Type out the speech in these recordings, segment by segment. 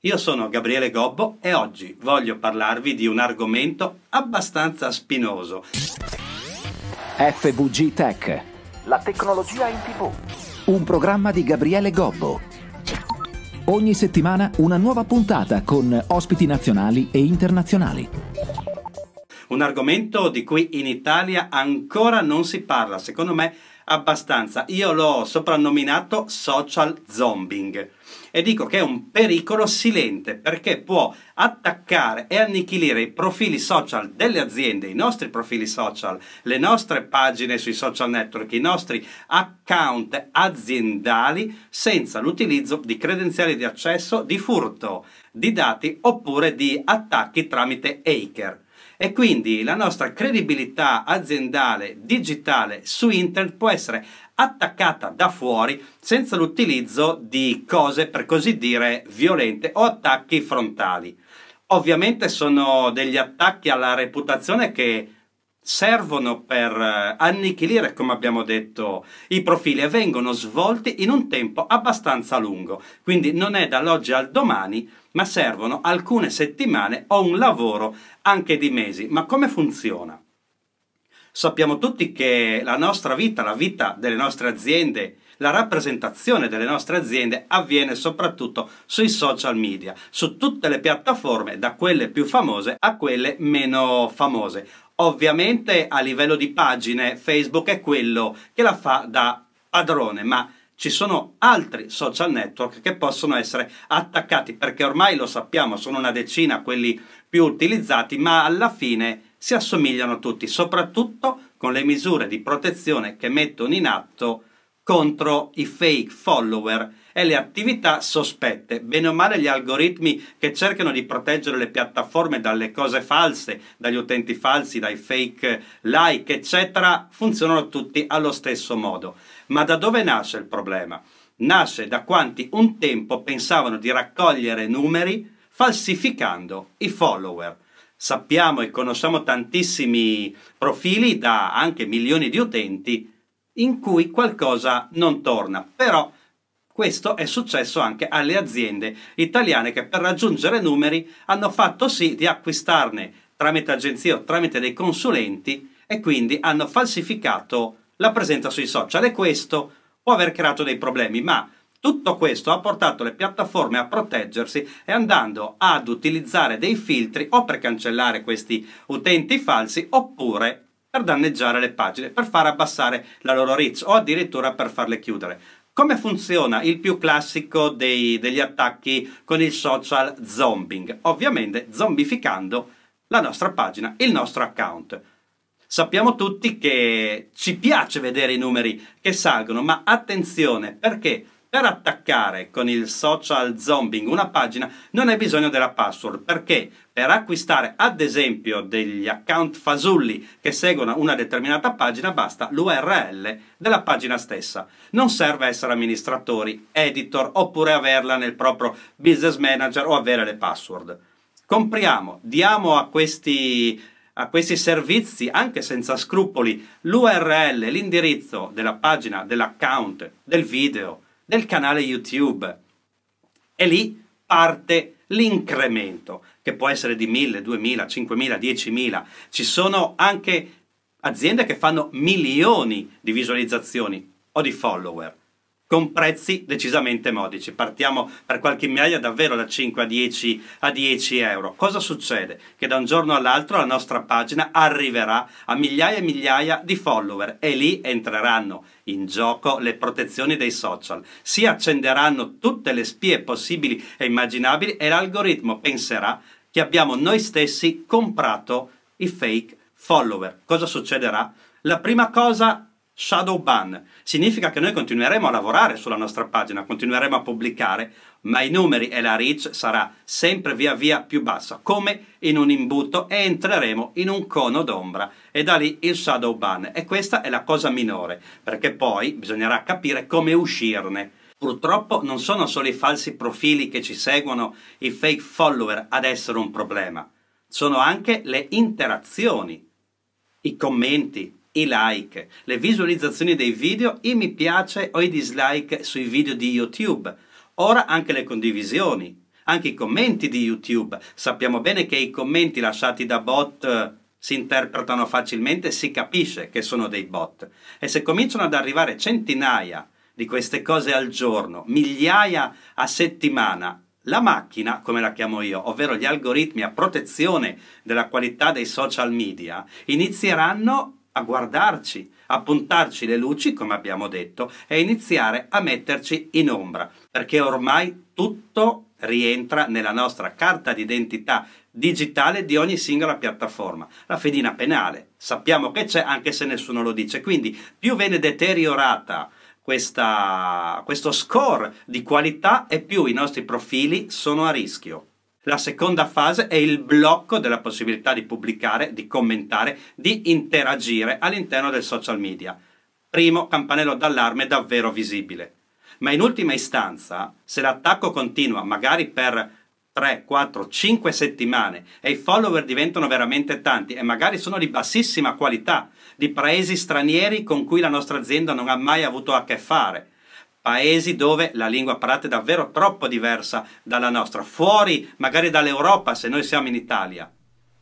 Io sono Gabriele Gobbo e oggi voglio parlarvi di un argomento abbastanza spinoso. FVG Tech. La tecnologia in tv. Un programma di Gabriele Gobbo. Ogni settimana una nuova puntata con ospiti nazionali e internazionali. Un argomento di cui in Italia ancora non si parla, secondo me abbastanza. Io l'ho soprannominato social zombing e dico che è un pericolo silente perché può attaccare e annichilire i profili social delle aziende, i nostri profili social, le nostre pagine sui social network, i nostri account aziendali senza l'utilizzo di credenziali di accesso, di furto di dati oppure di attacchi tramite hacker e quindi la nostra credibilità aziendale digitale su internet può essere attaccata da fuori senza l'utilizzo di cose per così dire violente o attacchi frontali. Ovviamente sono degli attacchi alla reputazione che servono per eh, annichilire, come abbiamo detto, i profili e vengono svolti in un tempo abbastanza lungo. Quindi non è dall'oggi al domani, ma servono alcune settimane o un lavoro anche di mesi. Ma come funziona? Sappiamo tutti che la nostra vita, la vita delle nostre aziende, la rappresentazione delle nostre aziende avviene soprattutto sui social media, su tutte le piattaforme, da quelle più famose a quelle meno famose. Ovviamente a livello di pagine Facebook è quello che la fa da padrone, ma ci sono altri social network che possono essere attaccati perché ormai lo sappiamo, sono una decina quelli più utilizzati, ma alla fine si assomigliano tutti, soprattutto con le misure di protezione che mettono in atto contro i fake follower e le attività sospette. Bene o male gli algoritmi che cercano di proteggere le piattaforme dalle cose false, dagli utenti falsi, dai fake like, eccetera, funzionano tutti allo stesso modo. Ma da dove nasce il problema? Nasce da quanti un tempo pensavano di raccogliere numeri falsificando i follower. Sappiamo e conosciamo tantissimi profili da anche milioni di utenti in cui qualcosa non torna, però questo è successo anche alle aziende italiane che per raggiungere numeri hanno fatto sì di acquistarne tramite agenzie o tramite dei consulenti e quindi hanno falsificato la presenza sui social e questo può aver creato dei problemi, ma tutto questo ha portato le piattaforme a proteggersi e andando ad utilizzare dei filtri o per cancellare questi utenti falsi oppure per danneggiare le pagine, per far abbassare la loro reach o addirittura per farle chiudere. Come funziona il più classico dei, degli attacchi con il social zombing? Ovviamente zombificando la nostra pagina, il nostro account. Sappiamo tutti che ci piace vedere i numeri che salgono, ma attenzione perché per attaccare con il social zombing una pagina non hai bisogno della password perché per acquistare ad esempio degli account fasulli che seguono una determinata pagina basta l'URL della pagina stessa. Non serve essere amministratori, editor oppure averla nel proprio business manager o avere le password. Compriamo, diamo a questi a questi servizi anche senza scrupoli l'URL, l'indirizzo della pagina, dell'account, del video, del canale YouTube. E lì parte l'incremento, che può essere di 1000, 2000, 5000, 10.000. Ci sono anche aziende che fanno milioni di visualizzazioni o di follower con prezzi decisamente modici. Partiamo per qualche migliaia davvero da 5 a 10, a 10 euro. Cosa succede? Che da un giorno all'altro la nostra pagina arriverà a migliaia e migliaia di follower e lì entreranno in gioco le protezioni dei social. Si accenderanno tutte le spie possibili e immaginabili e l'algoritmo penserà che abbiamo noi stessi comprato i fake follower. Cosa succederà? La prima cosa shadow ban. Significa che noi continueremo a lavorare sulla nostra pagina, continueremo a pubblicare, ma i numeri e la reach sarà sempre via via più bassa, come in un imbuto e entreremo in un cono d'ombra e da lì il shadow ban. E questa è la cosa minore, perché poi bisognerà capire come uscirne. Purtroppo non sono solo i falsi profili che ci seguono, i fake follower ad essere un problema, sono anche le interazioni, i commenti, i like, le visualizzazioni dei video, i mi piace o i dislike sui video di YouTube, ora anche le condivisioni, anche i commenti di YouTube. Sappiamo bene che i commenti lasciati da bot eh, si interpretano facilmente, si capisce che sono dei bot. E se cominciano ad arrivare centinaia di queste cose al giorno, migliaia a settimana, la macchina, come la chiamo io, ovvero gli algoritmi a protezione della qualità dei social media, inizieranno a guardarci, a puntarci le luci, come abbiamo detto, e iniziare a metterci in ombra, perché ormai tutto rientra nella nostra carta d'identità digitale di ogni singola piattaforma. La fedina penale, sappiamo che c'è anche se nessuno lo dice, quindi più viene deteriorata questa, questo score di qualità e più i nostri profili sono a rischio. La seconda fase è il blocco della possibilità di pubblicare, di commentare, di interagire all'interno del social media. Primo campanello d'allarme davvero visibile. Ma in ultima istanza, se l'attacco continua magari per 3, 4, 5 settimane e i follower diventano veramente tanti e magari sono di bassissima qualità, di paesi stranieri con cui la nostra azienda non ha mai avuto a che fare, paesi dove la lingua parlata è davvero troppo diversa dalla nostra, fuori magari dall'Europa se noi siamo in Italia,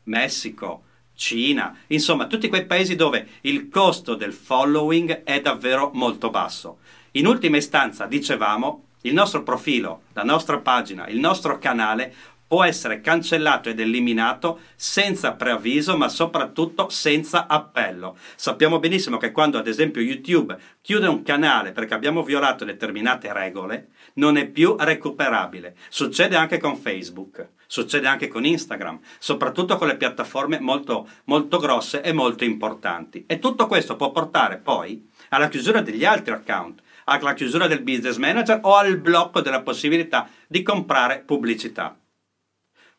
Messico, Cina, insomma tutti quei paesi dove il costo del following è davvero molto basso. In ultima istanza, dicevamo, il nostro profilo, la nostra pagina, il nostro canale può essere cancellato ed eliminato senza preavviso, ma soprattutto senza appello. Sappiamo benissimo che quando ad esempio YouTube chiude un canale perché abbiamo violato determinate regole, non è più recuperabile. Succede anche con Facebook, succede anche con Instagram, soprattutto con le piattaforme molto, molto grosse e molto importanti. E tutto questo può portare poi alla chiusura degli altri account, alla chiusura del business manager o al blocco della possibilità di comprare pubblicità.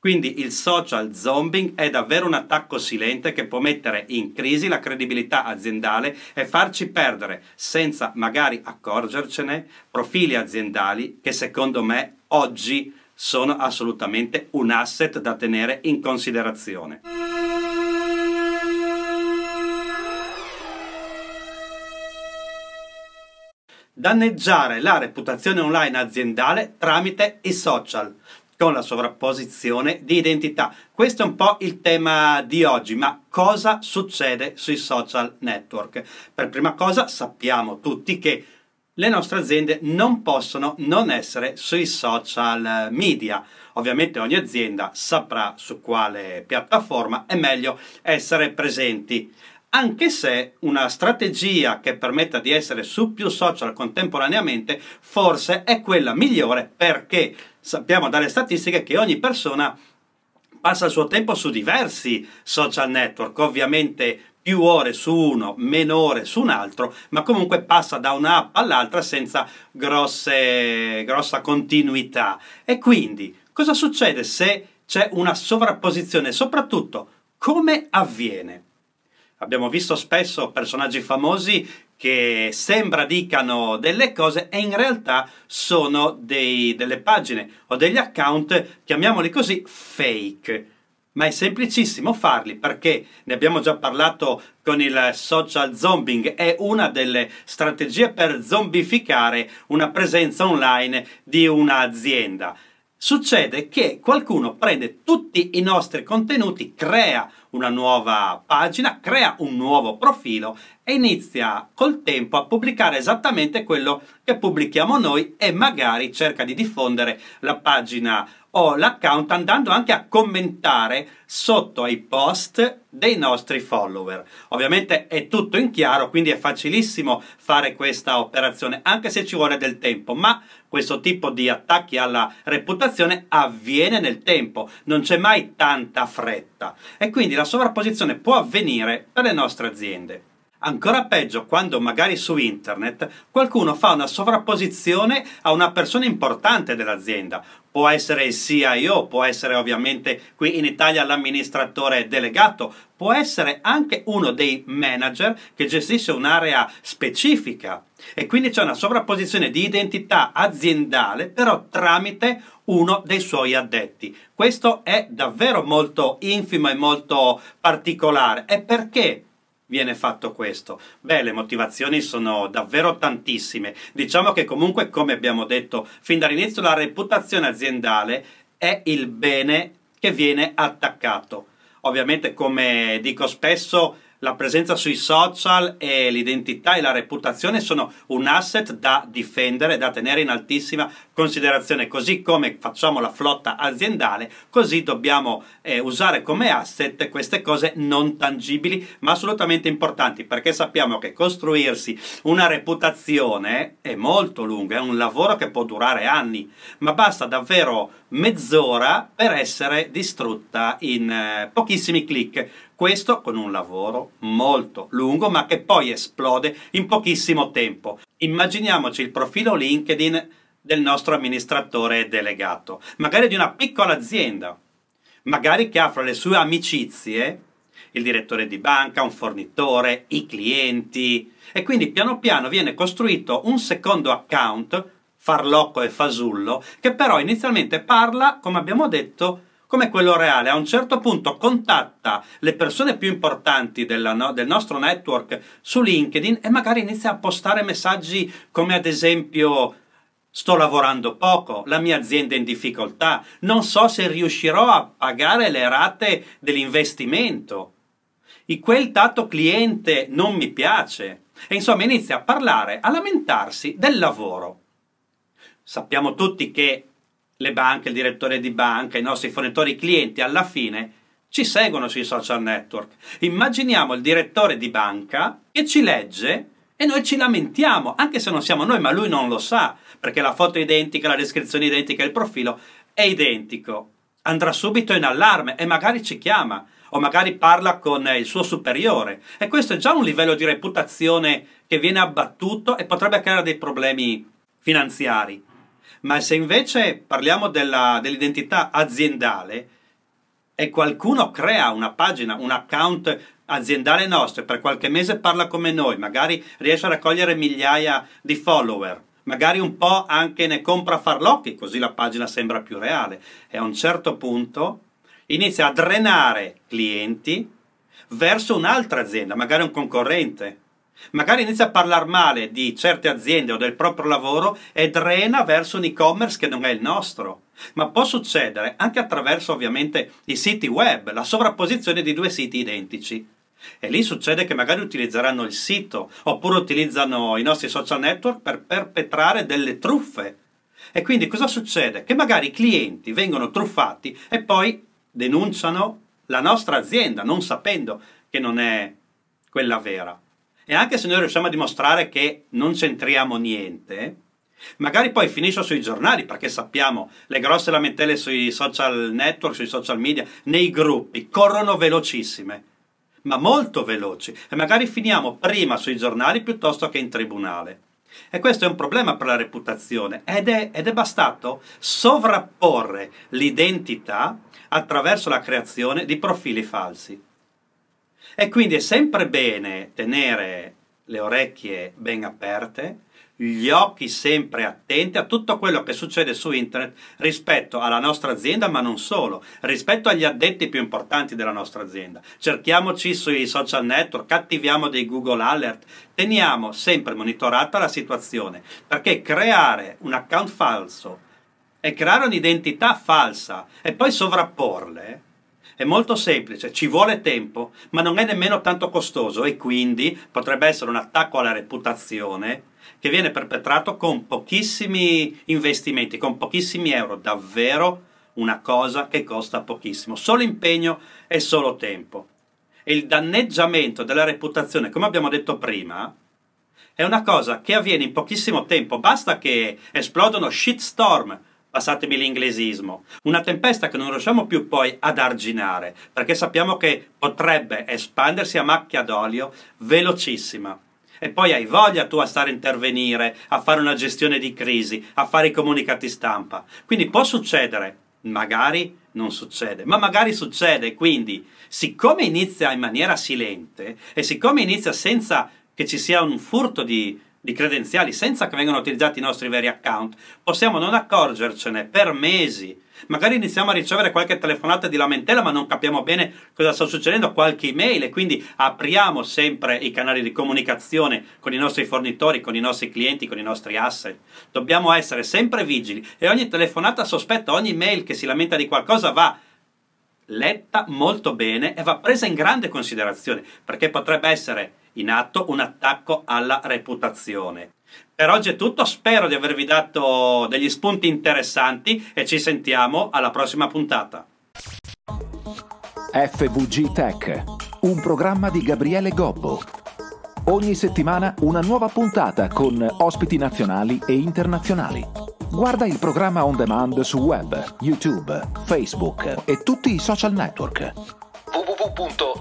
Quindi il social zombing è davvero un attacco silente che può mettere in crisi la credibilità aziendale e farci perdere, senza magari accorgercene, profili aziendali che secondo me oggi sono assolutamente un asset da tenere in considerazione. Danneggiare la reputazione online aziendale tramite i social con la sovrapposizione di identità. Questo è un po' il tema di oggi, ma cosa succede sui social network? Per prima cosa sappiamo tutti che le nostre aziende non possono non essere sui social media. Ovviamente ogni azienda saprà su quale piattaforma è meglio essere presenti anche se una strategia che permetta di essere su più social contemporaneamente forse è quella migliore perché sappiamo dalle statistiche che ogni persona passa il suo tempo su diversi social network, ovviamente più ore su uno, meno ore su un altro, ma comunque passa da un'app all'altra senza grosse, grossa continuità. E quindi cosa succede se c'è una sovrapposizione? Soprattutto come avviene? Abbiamo visto spesso personaggi famosi che sembra dicano delle cose e in realtà sono dei, delle pagine o degli account, chiamiamoli così, fake. Ma è semplicissimo farli perché ne abbiamo già parlato con il social zombing, è una delle strategie per zombificare una presenza online di un'azienda. Succede che qualcuno prende tutti i nostri contenuti, crea una nuova pagina, crea un nuovo profilo e inizia col tempo a pubblicare esattamente quello che pubblichiamo noi e magari cerca di diffondere la pagina o l'account andando anche a commentare sotto ai post dei nostri follower. Ovviamente è tutto in chiaro, quindi è facilissimo fare questa operazione, anche se ci vuole del tempo, ma questo tipo di attacchi alla reputazione avviene nel tempo, non c'è mai tanta fretta e quindi la sovrapposizione può avvenire per le nostre aziende. Ancora peggio quando magari su internet qualcuno fa una sovrapposizione a una persona importante dell'azienda. Può essere il CIO, può essere ovviamente qui in Italia l'amministratore delegato, può essere anche uno dei manager che gestisce un'area specifica. E quindi c'è una sovrapposizione di identità aziendale, però tramite uno dei suoi addetti. Questo è davvero molto infimo e molto particolare. E perché? Viene fatto questo? Beh, le motivazioni sono davvero tantissime. Diciamo che comunque, come abbiamo detto fin dall'inizio, la reputazione aziendale è il bene che viene attaccato. Ovviamente, come dico spesso, la presenza sui social e l'identità e la reputazione sono un asset da difendere, da tenere in altissima considerazione, così come facciamo la flotta aziendale, così dobbiamo eh, usare come asset queste cose non tangibili ma assolutamente importanti, perché sappiamo che costruirsi una reputazione è molto lungo, è un lavoro che può durare anni, ma basta davvero mezz'ora per essere distrutta in eh, pochissimi clic. Questo con un lavoro molto lungo ma che poi esplode in pochissimo tempo. Immaginiamoci il profilo LinkedIn del nostro amministratore delegato, magari di una piccola azienda, magari che ha fra le sue amicizie il direttore di banca, un fornitore, i clienti e quindi piano piano viene costruito un secondo account farlocco e fasullo che però inizialmente parla, come abbiamo detto, come quello reale, a un certo punto contatta le persone più importanti della, no, del nostro network su LinkedIn e magari inizia a postare messaggi come ad esempio sto lavorando poco, la mia azienda è in difficoltà, non so se riuscirò a pagare le rate dell'investimento, e quel dato cliente non mi piace. E insomma inizia a parlare, a lamentarsi del lavoro. Sappiamo tutti che le banche, il direttore di banca, i nostri fornitori, i clienti, alla fine ci seguono sui social network. Immaginiamo il direttore di banca che ci legge e noi ci lamentiamo, anche se non siamo noi, ma lui non lo sa, perché la foto è identica, la descrizione è identica, il profilo è identico. Andrà subito in allarme e magari ci chiama o magari parla con il suo superiore. E questo è già un livello di reputazione che viene abbattuto e potrebbe creare dei problemi finanziari. Ma se invece parliamo della, dell'identità aziendale e qualcuno crea una pagina, un account aziendale nostro per qualche mese parla come noi, magari riesce a raccogliere migliaia di follower, magari un po' anche ne compra farlocchi, così la pagina sembra più reale. E a un certo punto inizia a drenare clienti verso un'altra azienda, magari un concorrente Magari inizia a parlare male di certe aziende o del proprio lavoro e drena verso un e-commerce che non è il nostro. Ma può succedere anche attraverso ovviamente i siti web, la sovrapposizione di due siti identici. E lì succede che magari utilizzeranno il sito oppure utilizzano i nostri social network per perpetrare delle truffe. E quindi cosa succede? Che magari i clienti vengono truffati e poi denunciano la nostra azienda non sapendo che non è quella vera. E anche se noi riusciamo a dimostrare che non c'entriamo niente, magari poi finisce sui giornali, perché sappiamo le grosse lamentele sui social network, sui social media, nei gruppi, corrono velocissime, ma molto veloci, e magari finiamo prima sui giornali piuttosto che in tribunale. E questo è un problema per la reputazione ed è, ed è bastato sovrapporre l'identità attraverso la creazione di profili falsi. E quindi è sempre bene tenere le orecchie ben aperte, gli occhi sempre attenti a tutto quello che succede su internet rispetto alla nostra azienda, ma non solo, rispetto agli addetti più importanti della nostra azienda. Cerchiamoci sui social network, attiviamo dei Google Alert, teniamo sempre monitorata la situazione, perché creare un account falso e creare un'identità falsa e poi sovrapporle è molto semplice, ci vuole tempo, ma non è nemmeno tanto costoso e quindi potrebbe essere un attacco alla reputazione che viene perpetrato con pochissimi investimenti, con pochissimi euro, davvero una cosa che costa pochissimo, solo impegno e solo tempo. E il danneggiamento della reputazione, come abbiamo detto prima, è una cosa che avviene in pochissimo tempo, basta che esplodano shitstorm, passatemi l'inglesismo, una tempesta che non riusciamo più poi ad arginare, perché sappiamo che potrebbe espandersi a macchia d'olio velocissima. E poi hai voglia tu a stare a intervenire, a fare una gestione di crisi, a fare i comunicati stampa. Quindi può succedere, magari non succede, ma magari succede. Quindi, siccome inizia in maniera silente e siccome inizia senza che ci sia un furto di, di credenziali senza che vengano utilizzati i nostri veri account, possiamo non accorgercene per mesi, magari iniziamo a ricevere qualche telefonata di lamentela, ma non capiamo bene cosa sta succedendo, qualche email e quindi apriamo sempre i canali di comunicazione con i nostri fornitori, con i nostri clienti, con i nostri asset. Dobbiamo essere sempre vigili e ogni telefonata sospetta, ogni mail che si lamenta di qualcosa va letta molto bene e va presa in grande considerazione perché potrebbe essere in atto un attacco alla reputazione. Per oggi è tutto, spero di avervi dato degli spunti interessanti e ci sentiamo alla prossima puntata. FVG Tech, un programma di Gabriele Gobbo. Ogni settimana una nuova puntata con ospiti nazionali e internazionali. Guarda il programma on demand su web, YouTube, Facebook e tutti i social network. www.fvgtech.it